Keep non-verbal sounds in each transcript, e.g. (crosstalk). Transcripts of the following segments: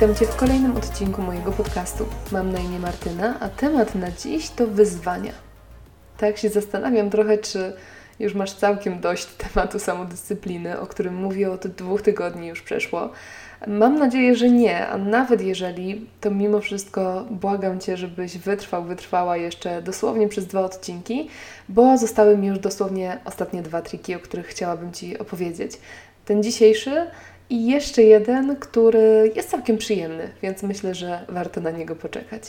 Witam Cię w kolejnym odcinku mojego podcastu. Mam na imię Martyna, a temat na dziś to wyzwania. Tak się zastanawiam trochę, czy już masz całkiem dość tematu samodyscypliny, o którym mówię od dwóch tygodni już przeszło. Mam nadzieję, że nie, a nawet jeżeli, to mimo wszystko błagam Cię, żebyś wytrwał, wytrwała jeszcze dosłownie przez dwa odcinki, bo zostały mi już dosłownie ostatnie dwa triki, o których chciałabym Ci opowiedzieć. Ten dzisiejszy i jeszcze jeden, który jest całkiem przyjemny, więc myślę, że warto na niego poczekać.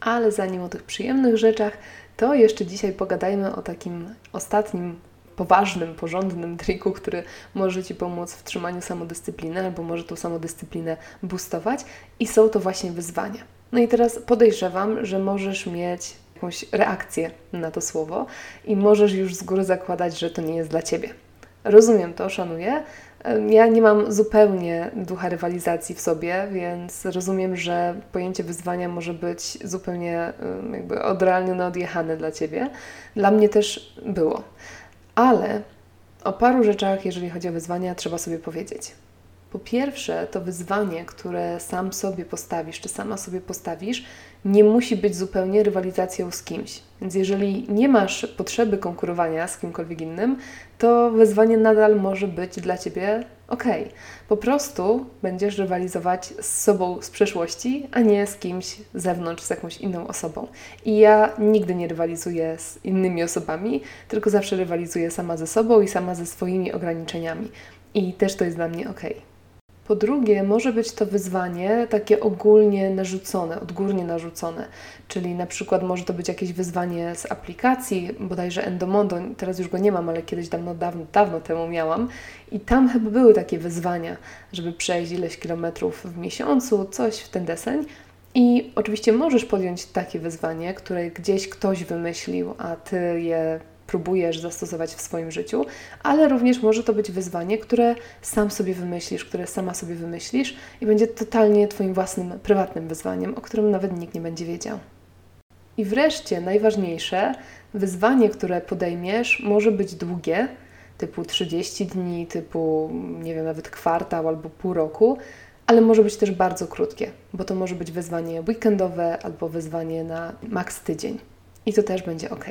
Ale zanim o tych przyjemnych rzeczach, to jeszcze dzisiaj pogadajmy o takim ostatnim, poważnym, porządnym triku, który może Ci pomóc w trzymaniu samodyscypliny albo może tą samodyscyplinę boostować i są to właśnie wyzwania. No i teraz podejrzewam, że możesz mieć jakąś reakcję na to słowo i możesz już z góry zakładać, że to nie jest dla Ciebie. Rozumiem to, szanuję, ja nie mam zupełnie ducha rywalizacji w sobie, więc rozumiem, że pojęcie wyzwania może być zupełnie jakby odrealnione, odjechane dla Ciebie. Dla mnie też było. Ale o paru rzeczach, jeżeli chodzi o wyzwania, trzeba sobie powiedzieć. Po pierwsze, to wyzwanie, które sam sobie postawisz, czy sama sobie postawisz, nie musi być zupełnie rywalizacją z kimś. Więc jeżeli nie masz potrzeby konkurowania z kimkolwiek innym, to wyzwanie nadal może być dla Ciebie ok. Po prostu będziesz rywalizować z sobą z przeszłości, a nie z kimś z zewnątrz, z jakąś inną osobą. I ja nigdy nie rywalizuję z innymi osobami, tylko zawsze rywalizuję sama ze sobą i sama ze swoimi ograniczeniami. I też to jest dla mnie ok. Po drugie, może być to wyzwanie takie ogólnie narzucone, odgórnie narzucone, czyli na przykład może to być jakieś wyzwanie z aplikacji, bodajże Endomondo, teraz już go nie mam, ale kiedyś dawno, dawno, dawno temu miałam i tam chyba były takie wyzwania, żeby przejść ileś kilometrów w miesiącu, coś w ten deseń. I oczywiście możesz podjąć takie wyzwanie, które gdzieś ktoś wymyślił, a ty je próbujesz zastosować w swoim życiu, ale również może to być wyzwanie, które sam sobie wymyślisz, które sama sobie wymyślisz i będzie totalnie Twoim własnym, prywatnym wyzwaniem, o którym nawet nikt nie będzie wiedział. I wreszcie, najważniejsze, wyzwanie, które podejmiesz, może być długie, typu 30 dni, typu, nie wiem, nawet kwartał albo pół roku, ale może być też bardzo krótkie, bo to może być wyzwanie weekendowe albo wyzwanie na maks tydzień. I to też będzie ok.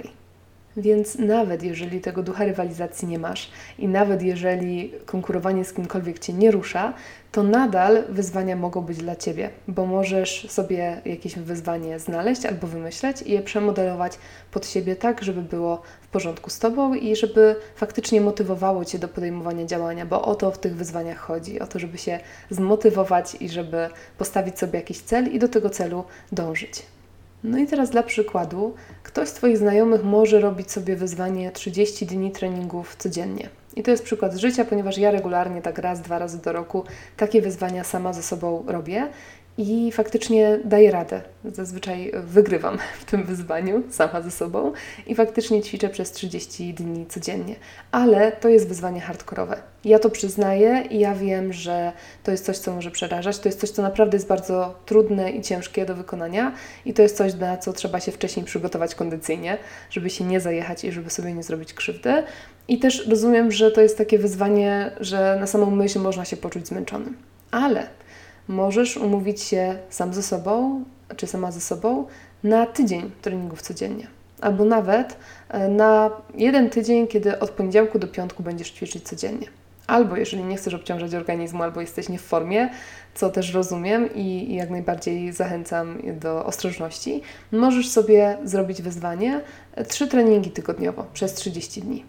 Więc nawet jeżeli tego ducha rywalizacji nie masz i nawet jeżeli konkurowanie z kimkolwiek cię nie rusza, to nadal wyzwania mogą być dla ciebie, bo możesz sobie jakieś wyzwanie znaleźć albo wymyśleć i je przemodelować pod siebie tak, żeby było w porządku z tobą i żeby faktycznie motywowało cię do podejmowania działania, bo o to w tych wyzwaniach chodzi, o to, żeby się zmotywować i żeby postawić sobie jakiś cel i do tego celu dążyć. No i teraz dla przykładu, ktoś z Twoich znajomych może robić sobie wyzwanie 30 dni treningów codziennie. I to jest przykład z życia, ponieważ ja regularnie, tak raz, dwa razy do roku, takie wyzwania sama ze sobą robię i faktycznie daję radę. Zazwyczaj wygrywam (laughs) w tym wyzwaniu sama ze sobą i faktycznie ćwiczę przez 30 dni codziennie. Ale to jest wyzwanie hardkorowe. Ja to przyznaję i ja wiem, że to jest coś, co może przerażać. To jest coś, co naprawdę jest bardzo trudne i ciężkie do wykonania i to jest coś, na co trzeba się wcześniej przygotować kondycyjnie, żeby się nie zajechać i żeby sobie nie zrobić krzywdy. I też rozumiem, że to jest takie wyzwanie, że na samą myśl można się poczuć zmęczonym. Ale możesz umówić się sam ze sobą, czy sama ze sobą na tydzień treningów codziennie. Albo nawet e, na jeden tydzień, kiedy od poniedziałku do piątku będziesz ćwiczyć codziennie. Albo jeżeli nie chcesz obciążać organizmu, albo jesteś nie w formie, co też rozumiem i, jak najbardziej zachęcam do ostrożności, możesz sobie zrobić wyzwanie e, trzy treningi tygodniowo przez 30 dni.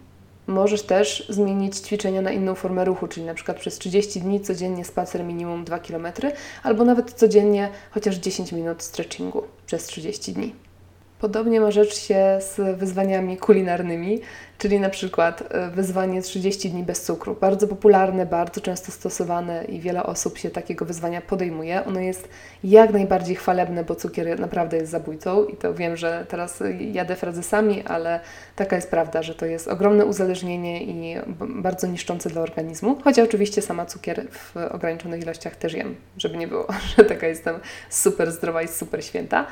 Możesz też zmienić ćwiczenia na inną formę ruchu, czyli na przykład przez 30 dni codziennie spacer minimum 2 km, albo nawet codziennie chociaż 10 minut stretchingu przez 30 dni. Podobnie ma rzecz się z wyzwaniami kulinarnymi, czyli na przykład e, wyzwanie 30 dni bez cukru. Bardzo popularne, bardzo często stosowane i wiele osób się takiego wyzwania podejmuje. Ono jest jak najbardziej chwalebne, bo cukier naprawdę jest zabójcą i to wiem, że teraz jadę frazesami, ale taka jest prawda, że to jest ogromne uzależnienie i bardzo niszczące dla organizmu. Chociaż oczywiście sama cukier w ograniczonych ilościach też jem, żeby nie było, (laughs) że taka jestem super zdrowa i super święta.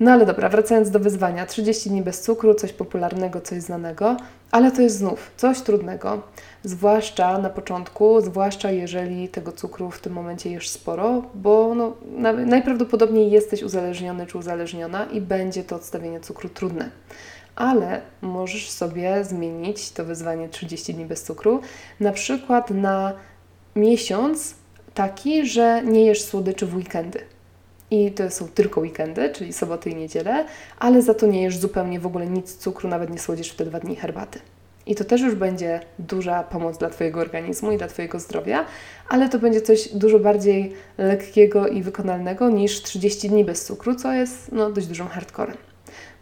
No ale dobra, wracając do wyzwania. 30 dni bez cukru, coś popularnego, coś znanego, ale to jest znów coś trudnego. Zwłaszcza na początku, zwłaszcza jeżeli tego cukru w tym momencie jesz sporo, bo no, najprawdopodobniej jesteś uzależniony czy uzależniona i będzie to odstawienie cukru trudne. Ale możesz sobie zmienić to wyzwanie 30 dni bez cukru, na przykład na miesiąc taki, że nie jesz słodyczy w weekendy. I to są tylko weekendy, czyli soboty i niedzielę, ale za to nie jesz zupełnie w ogóle nic cukru, nawet nie słodzisz w te dwa dni herbaty. I to też już będzie duża pomoc dla Twojego organizmu i dla Twojego zdrowia, ale to będzie coś dużo bardziej lekkiego i wykonalnego niż 30 dni bez cukru, co jest no, dość dużym hardcorem.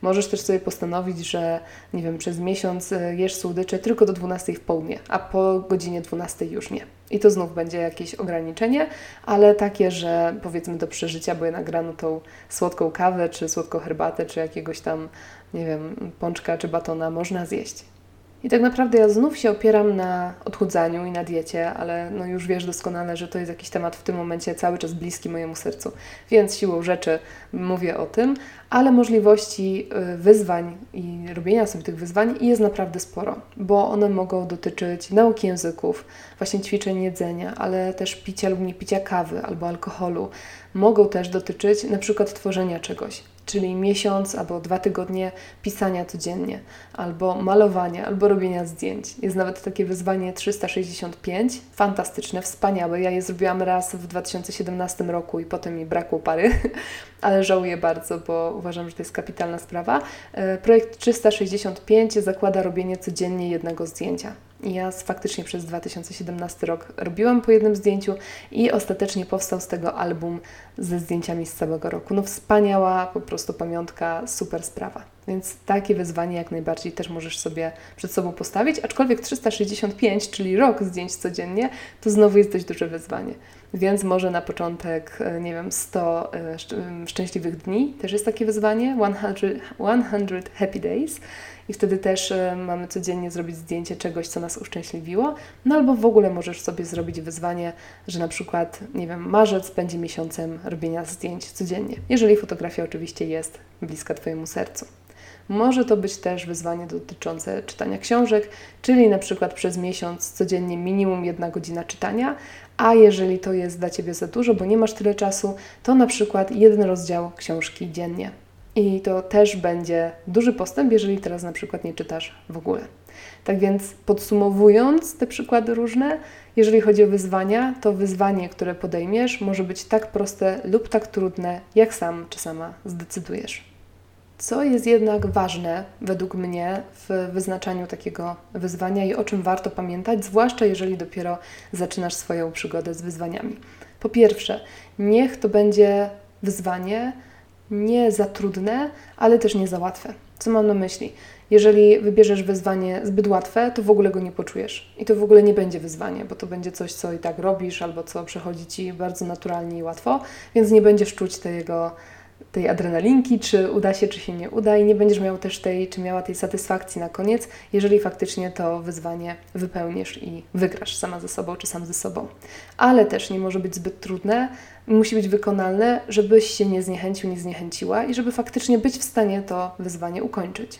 Możesz też sobie postanowić, że nie wiem, przez miesiąc e, jesz słodycze tylko do 12 w południe, a po godzinie 12 już nie. I to znów będzie jakieś ograniczenie, ale takie, że powiedzmy do przeżycia, bo jednak rano tą słodką kawę, czy słodką herbatę, czy jakiegoś tam, nie wiem, pączka, czy batona można zjeść. I tak naprawdę ja znów się opieram na odchudzaniu i na diecie, ale no już wiesz doskonale, że to jest jakiś temat w tym momencie cały czas bliski mojemu sercu, więc siłą rzeczy mówię o tym, ale możliwości y, wyzwań i robienia sobie tych wyzwań jest naprawdę sporo, bo one mogą dotyczyć nauki języków, właśnie ćwiczeń jedzenia, ale też picia lub nie picia kawy albo alkoholu. Mogą też dotyczyć na przykład tworzenia czegoś, czyli miesiąc albo dwa tygodnie pisania codziennie, albo malowania, albo robienia zdjęć. Jest nawet takie wyzwanie 365, fantastyczne, wspaniałe. Ja je zrobiłam raz w 2017 roku i potem mi brakło pary, (laughs) ale żałuję bardzo, bo uważam, że to jest kapitalna sprawa. E, projekt 365 zakłada robienie codziennie jednego zdjęcia. Ja faktycznie przez 2017 rok robiłam po jednym zdjęciu i ostatecznie powstał z tego album ze zdjęciami z całego roku. No wspaniała po prostu pamiątka, super sprawa. Więc takie wyzwanie jak najbardziej też możesz sobie przed sobą postawić, aczkolwiek 365, czyli rok zdjęć codziennie, to znowu jest dość duże wyzwanie. Więc może na początek, e, nie wiem, 100 e, szczęśliwych dni też jest takie wyzwanie, 100, 100 happy days i wtedy też e, mamy codziennie zrobić zdjęcie czegoś, co nas uszczęśliwiło. No albo w ogóle możesz sobie zrobić wyzwanie, że na przykład, nie wiem, marzec będzie miesiącem robienia zdjęć codziennie, jeżeli fotografia oczywiście jest bliska Twojemu sercu. Może to być też wyzwanie dotyczące czytania książek, czyli na przykład przez miesiąc codziennie minimum jedna godzina czytania, a jeżeli to jest dla Ciebie za dużo, bo nie masz tyle czasu, to na przykład jeden rozdział książki dziennie. I to też będzie duży postęp, jeżeli teraz na przykład nie czytasz w ogóle. Tak więc podsumowując te przykłady różne, jeżeli chodzi o wyzwania, to wyzwanie, które podejmiesz, może być tak proste lub tak trudne, jak sam czy sama zdecydujesz. Co jest jednak ważne według mnie w wyznaczaniu takiego wyzwania i o czym warto pamiętać, zwłaszcza jeżeli dopiero zaczynasz swoją przygodę z wyzwaniami? Po pierwsze, niech to będzie wyzwanie nie za trudne, ale też nie za łatwe. Co mam na myśli? Jeżeli wybierzesz wyzwanie zbyt łatwe, to w ogóle go nie poczujesz. I to w ogóle nie będzie wyzwanie, bo to będzie coś, co i tak robisz, albo co przechodzi ci bardzo naturalnie i łatwo, więc nie będziesz czuć tego tej adrenalinki, czy uda się, czy się nie uda, i nie będziesz miał też tej, czy miała tej satysfakcji na koniec, jeżeli faktycznie to wyzwanie wypełnisz i wygrasz sama ze sobą, czy sam ze sobą. Ale też nie może być zbyt trudne, musi być wykonalne, żebyś się nie zniechęcił, nie zniechęciła i żeby faktycznie być w stanie to wyzwanie ukończyć.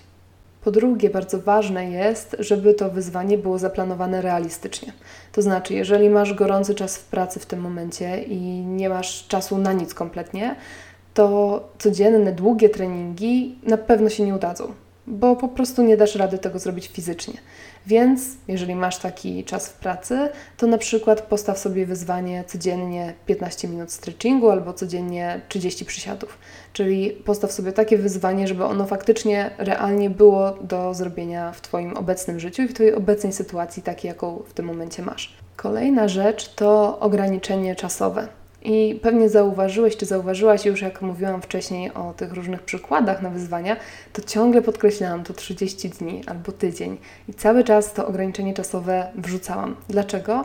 Po drugie, bardzo ważne jest, żeby to wyzwanie było zaplanowane realistycznie. To znaczy, jeżeli masz gorący czas w pracy w tym momencie i nie masz czasu na nic kompletnie, to codzienne, długie treningi na pewno się nie udadzą, bo po prostu nie dasz rady tego zrobić fizycznie. Więc jeżeli masz taki czas w pracy, to na przykład postaw sobie wyzwanie codziennie 15 minut stretchingu albo codziennie 30 przysiadów. Czyli postaw sobie takie wyzwanie, żeby ono faktycznie realnie było do zrobienia w Twoim obecnym życiu i w Twojej obecnej sytuacji, takiej, jaką w tym momencie masz. Kolejna rzecz to ograniczenie czasowe. I pewnie zauważyłeś, czy zauważyłaś już, jak mówiłam wcześniej o tych różnych przykładach na wyzwania, to ciągle podkreślałam to 30 dni albo tydzień. I cały czas to ograniczenie czasowe wrzucałam. Dlaczego?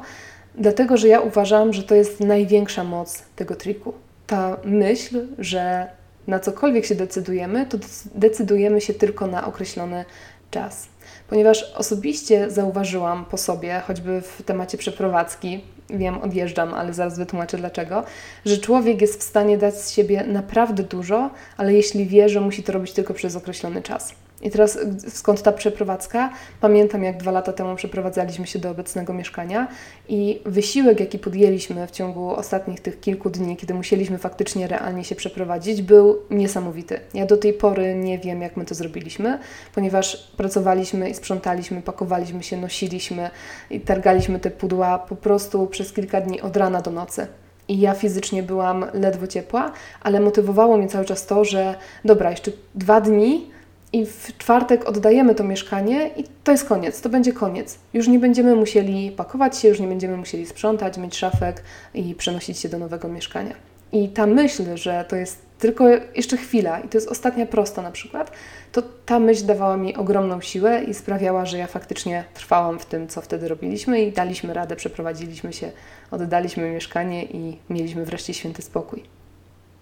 Dlatego, że ja uważam, że to jest największa moc tego triku. Ta myśl, że na cokolwiek się decydujemy, to decydujemy się tylko na określony czas. Ponieważ osobiście zauważyłam po sobie, choćby w temacie przeprowadzki, wiem, odjeżdżam, ale zaraz wytłumaczę dlaczego, że człowiek jest w stanie dać z siebie naprawdę dużo, ale jeśli wie, że musi to robić tylko przez określony czas. I teraz skąd ta przeprowadzka? Pamiętam, jak dwa lata temu przeprowadzaliśmy się do obecnego mieszkania i wysiłek, jaki podjęliśmy w ciągu ostatnich tych kilku dni, kiedy musieliśmy faktycznie realnie się przeprowadzić, był niesamowity. Ja do tej pory nie wiem, jak my to zrobiliśmy, ponieważ pracowaliśmy i sprzątaliśmy, pakowaliśmy się, nosiliśmy i targaliśmy te pudła po prostu przez kilka dni od rana do nocy i ja fizycznie byłam ledwo ciepła, ale motywowało mnie cały czas to, że dobra, jeszcze dwa dni i w czwartek oddajemy to mieszkanie i to jest koniec, to będzie koniec. Już nie będziemy musieli pakować się, już nie będziemy musieli sprzątać, myć szafek i przenosić się do nowego mieszkania. I ta myśl, że to jest tylko jeszcze chwila i to jest ostatnia prosta na przykład, to ta myśl dawała mi ogromną siłę i sprawiała, że ja faktycznie trwałam w tym, co wtedy robiliśmy i daliśmy radę, przeprowadziliśmy się, oddaliśmy mieszkanie i mieliśmy wreszcie święty spokój.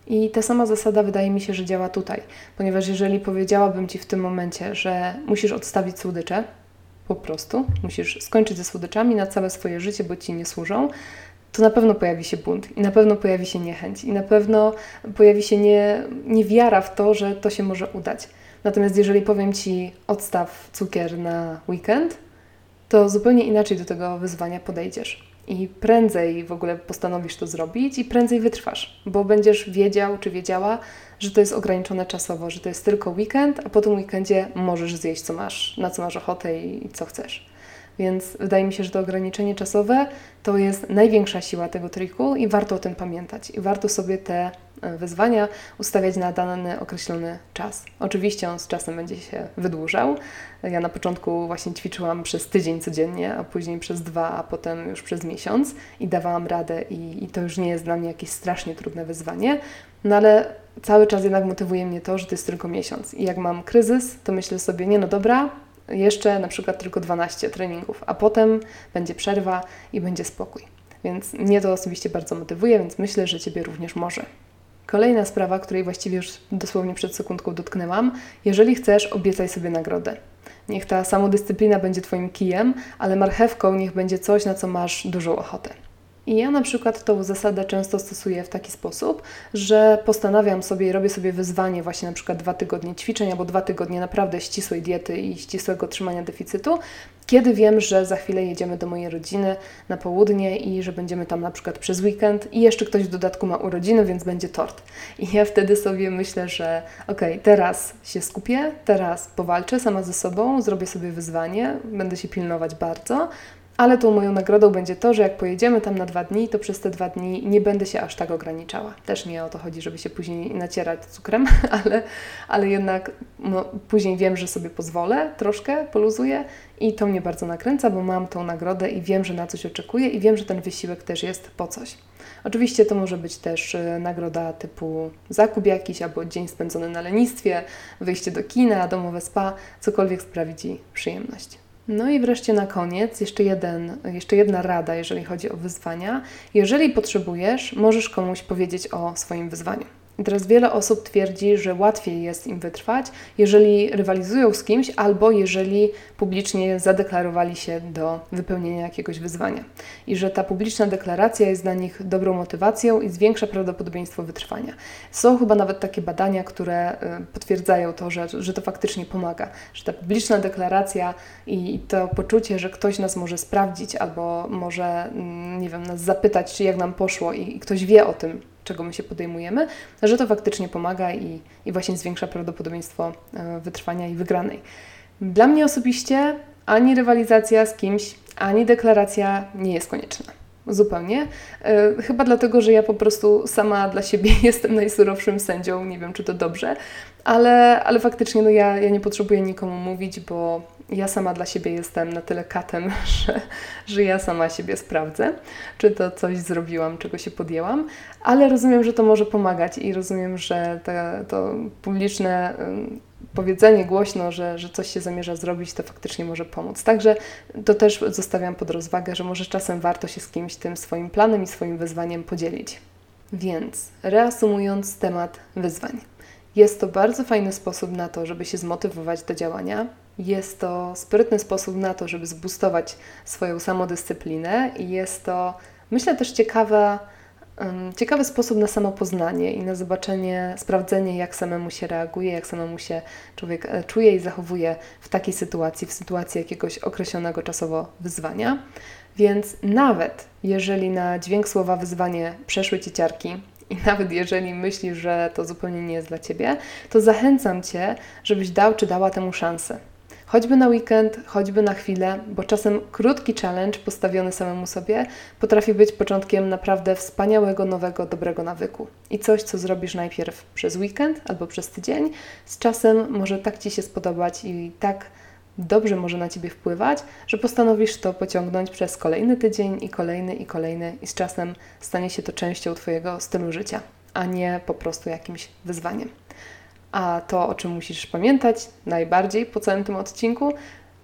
I ta sama zasada wydaje mi się, że działa tutaj, ponieważ jeżeli powiedziałabym Ci w tym momencie, że musisz odstawić słodycze, po prostu musisz skończyć ze słodyczami na całe swoje życie, bo Ci nie służą, to na pewno pojawi się bunt i na pewno pojawi się niechęć i na pewno pojawi się nie, niewiara w to, że to się może udać. Natomiast jeżeli powiem Ci odstaw cukier na weekend, to zupełnie inaczej do tego wyzwania podejdziesz i prędzej w ogóle postanowisz to zrobić i prędzej wytrwasz, bo będziesz wiedział czy wiedziała, że to jest ograniczone czasowo, że to jest tylko weekend, a po tym weekendzie możesz zjeść co masz, na co masz ochotę i co chcesz. Więc wydaje mi się, że to ograniczenie czasowe to jest największa siła tego triku i warto o tym pamiętać. I warto sobie te e, wyzwania ustawiać na dany określony czas. Oczywiście on z czasem będzie się wydłużał. Ja na początku właśnie ćwiczyłam przez tydzień codziennie, a później przez dwa, a potem już przez miesiąc i dawałam radę i, i to już nie jest dla mnie jakieś strasznie trudne wyzwanie. No ale cały czas jednak motywuje mnie to, że to jest tylko miesiąc. I jak mam kryzys, to myślę sobie, nie no dobra, jeszcze na przykład tylko 12 treningów, a potem będzie przerwa i będzie spokój. Więc mnie to osobiście bardzo motywuje, więc myślę, że Ciebie również może. Kolejna sprawa, której właściwie już dosłownie przed sekundką dotknęłam. Jeżeli chcesz, obiecaj sobie nagrodę. Niech ta samodyscyplina będzie Twoim kijem, ale marchewką niech będzie coś, na co masz dużą ochotę. I ja na przykład tą zasadę często stosuję w taki sposób, że postanawiam sobie robię sobie wyzwanie właśnie na przykład dwa tygodnie ćwiczeń albo dwa tygodnie naprawdę ścisłej diety i ścisłego trzymania deficytu, kiedy wiem, że za chwilę jedziemy do mojej rodziny na południe i że będziemy tam na przykład przez weekend i jeszcze ktoś w dodatku ma urodziny, więc będzie tort. I ja wtedy sobie myślę, że okej, okay, teraz się skupię, teraz powalczę sama ze sobą, zrobię sobie wyzwanie, będę się pilnować bardzo, ale tą moją nagrodą będzie to, że jak pojedziemy tam na dwa dni, to przez te dwa dni nie będę się aż tak ograniczała. Też nie o to chodzi, żeby się później nacierać cukrem, (laughs) ale, ale jednak no, później wiem, że sobie pozwolę, troszkę poluzuję i to mnie bardzo nakręca, bo mam tą nagrodę i wiem, że na coś oczekuję i wiem, że ten wysiłek też jest po coś. Oczywiście to może być też e, nagroda typu zakup jakiś albo dzień spędzony na lenistwie, wyjście do kina, domowe spa, cokolwiek sprawi Ci przyjemność. No i wreszcie na koniec jeszcze, jeden, jeszcze jedna rada, jeżeli chodzi o wyzwania. Jeżeli potrzebujesz, możesz komuś powiedzieć o swoim wyzwaniu. I teraz wiele osób twierdzi, że łatwiej jest im wytrwać, jeżeli rywalizują z kimś albo jeżeli publicznie zadeklarowali się do wypełnienia jakiegoś wyzwania. I że ta publiczna deklaracja jest dla nich dobrą motywacją i zwiększa prawdopodobieństwo wytrwania. Są chyba nawet takie badania, które y, potwierdzają to, że, że to faktycznie pomaga, że ta publiczna deklaracja i to poczucie, że ktoś nas może sprawdzić albo może, mm, nie wiem, nas zapytać, czy jak nam poszło i ktoś wie o tym, czego my się podejmujemy, że to faktycznie pomaga i, i właśnie zwiększa prawdopodobieństwo e, wytrwania i wygranej. Dla mnie osobiście ani rywalizacja z kimś, ani deklaracja nie jest konieczna. Zupełnie. E, chyba dlatego, że ja po prostu sama dla siebie (laughs) jestem najsurowszym sędzią. Nie wiem, czy to dobrze, ale, ale faktycznie no ja, ja nie potrzebuję nikomu mówić, bo ja sama dla siebie jestem na tyle katem, (laughs) że, że ja sama siebie sprawdzę, czy to coś zrobiłam, czego się podjęłam, ale rozumiem, że to może pomagać i rozumiem, że te, to publiczne powiedzenie głośno, że, że coś się zamierza zrobić, to faktycznie może pomóc. Także to też zostawiam pod rozwagę, że może czasem warto się z kimś tym swoim planem i swoim wyzwaniem podzielić. Więc reasumując temat wyzwań. Jest to bardzo fajny sposób na to, żeby się zmotywować do działania, Jest to sprytny sposób na to, żeby zbustować swoją samodyscyplinę i jest to, myślę, też ciekawa, ciekawy sposób na samopoznanie i na zobaczenie, sprawdzenie, jak samemu się reaguje, jak samemu się człowiek e, czuje i zachowuje w takiej sytuacji, w sytuacji jakiegoś określonego czasowo wyzwania. Więc nawet jeżeli na dźwięk słowa wyzwanie przeszły ci ciarki, i (laughs) nawet jeżeli myślisz, że to zupełnie nie jest dla ciebie, to zachęcam cię, żebyś dał czy dała temu szansę. Choćby na weekend, choćby na chwilę, bo czasem krótki challenge postawiony samemu sobie potrafi być początkiem naprawdę wspaniałego, nowego, dobrego nawyku. I coś, co zrobisz najpierw przez weekend albo przez tydzień, z czasem może tak Ci się spodobać i tak dobrze może na Ciebie wpływać, że postanowisz to pociągnąć przez kolejny tydzień i kolejny i kolejny i z czasem stanie się to częścią Twojego stylu życia, a nie po prostu jakimś wyzwaniem. A to, o czym musisz pamiętać najbardziej po całym tym odcinku,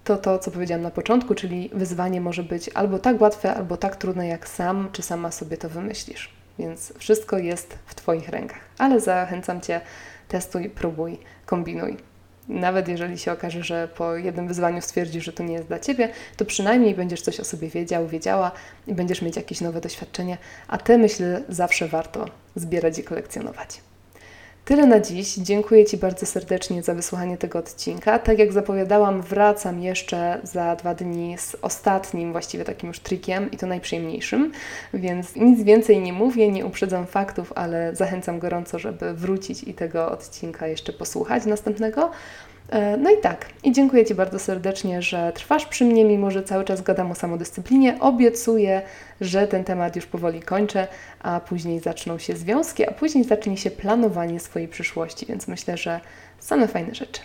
to to, co powiedziałam na początku, czyli wyzwanie może być albo tak łatwe, albo tak trudne, jak sam czy sama sobie to wymyślisz. Więc wszystko jest w Twoich rękach. Ale zachęcam Cię, testuj, próbuj, kombinuj. Nawet jeżeli się okaże, że po jednym wyzwaniu stwierdzisz, że to nie jest dla Ciebie, to przynajmniej będziesz coś o sobie wiedział, wiedziała i będziesz mieć jakieś nowe doświadczenie, a te myślę zawsze warto zbierać i kolekcjonować. Tyle na dziś. Dziękuję Ci bardzo serdecznie za wysłuchanie tego odcinka. Tak jak zapowiadałam, wracam jeszcze za dwa dni z ostatnim, właściwie takim już trikiem i to najprzyjemniejszym, więc nic więcej nie mówię, nie uprzedzam faktów, ale zachęcam gorąco, żeby wrócić i tego odcinka jeszcze posłuchać następnego. E, no i tak, i dziękuję Ci bardzo serdecznie, że trwasz przy mnie, mimo że cały czas gadam o samodyscyplinie. Obiecuję, że ten temat już powoli kończę, a później zaczną się związki, a później zacznie się planowanie swojej przyszłości, więc myślę, że same fajne rzeczy.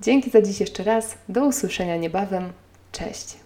Dzięki za dziś jeszcze raz, do usłyszenia niebawem. Cześć!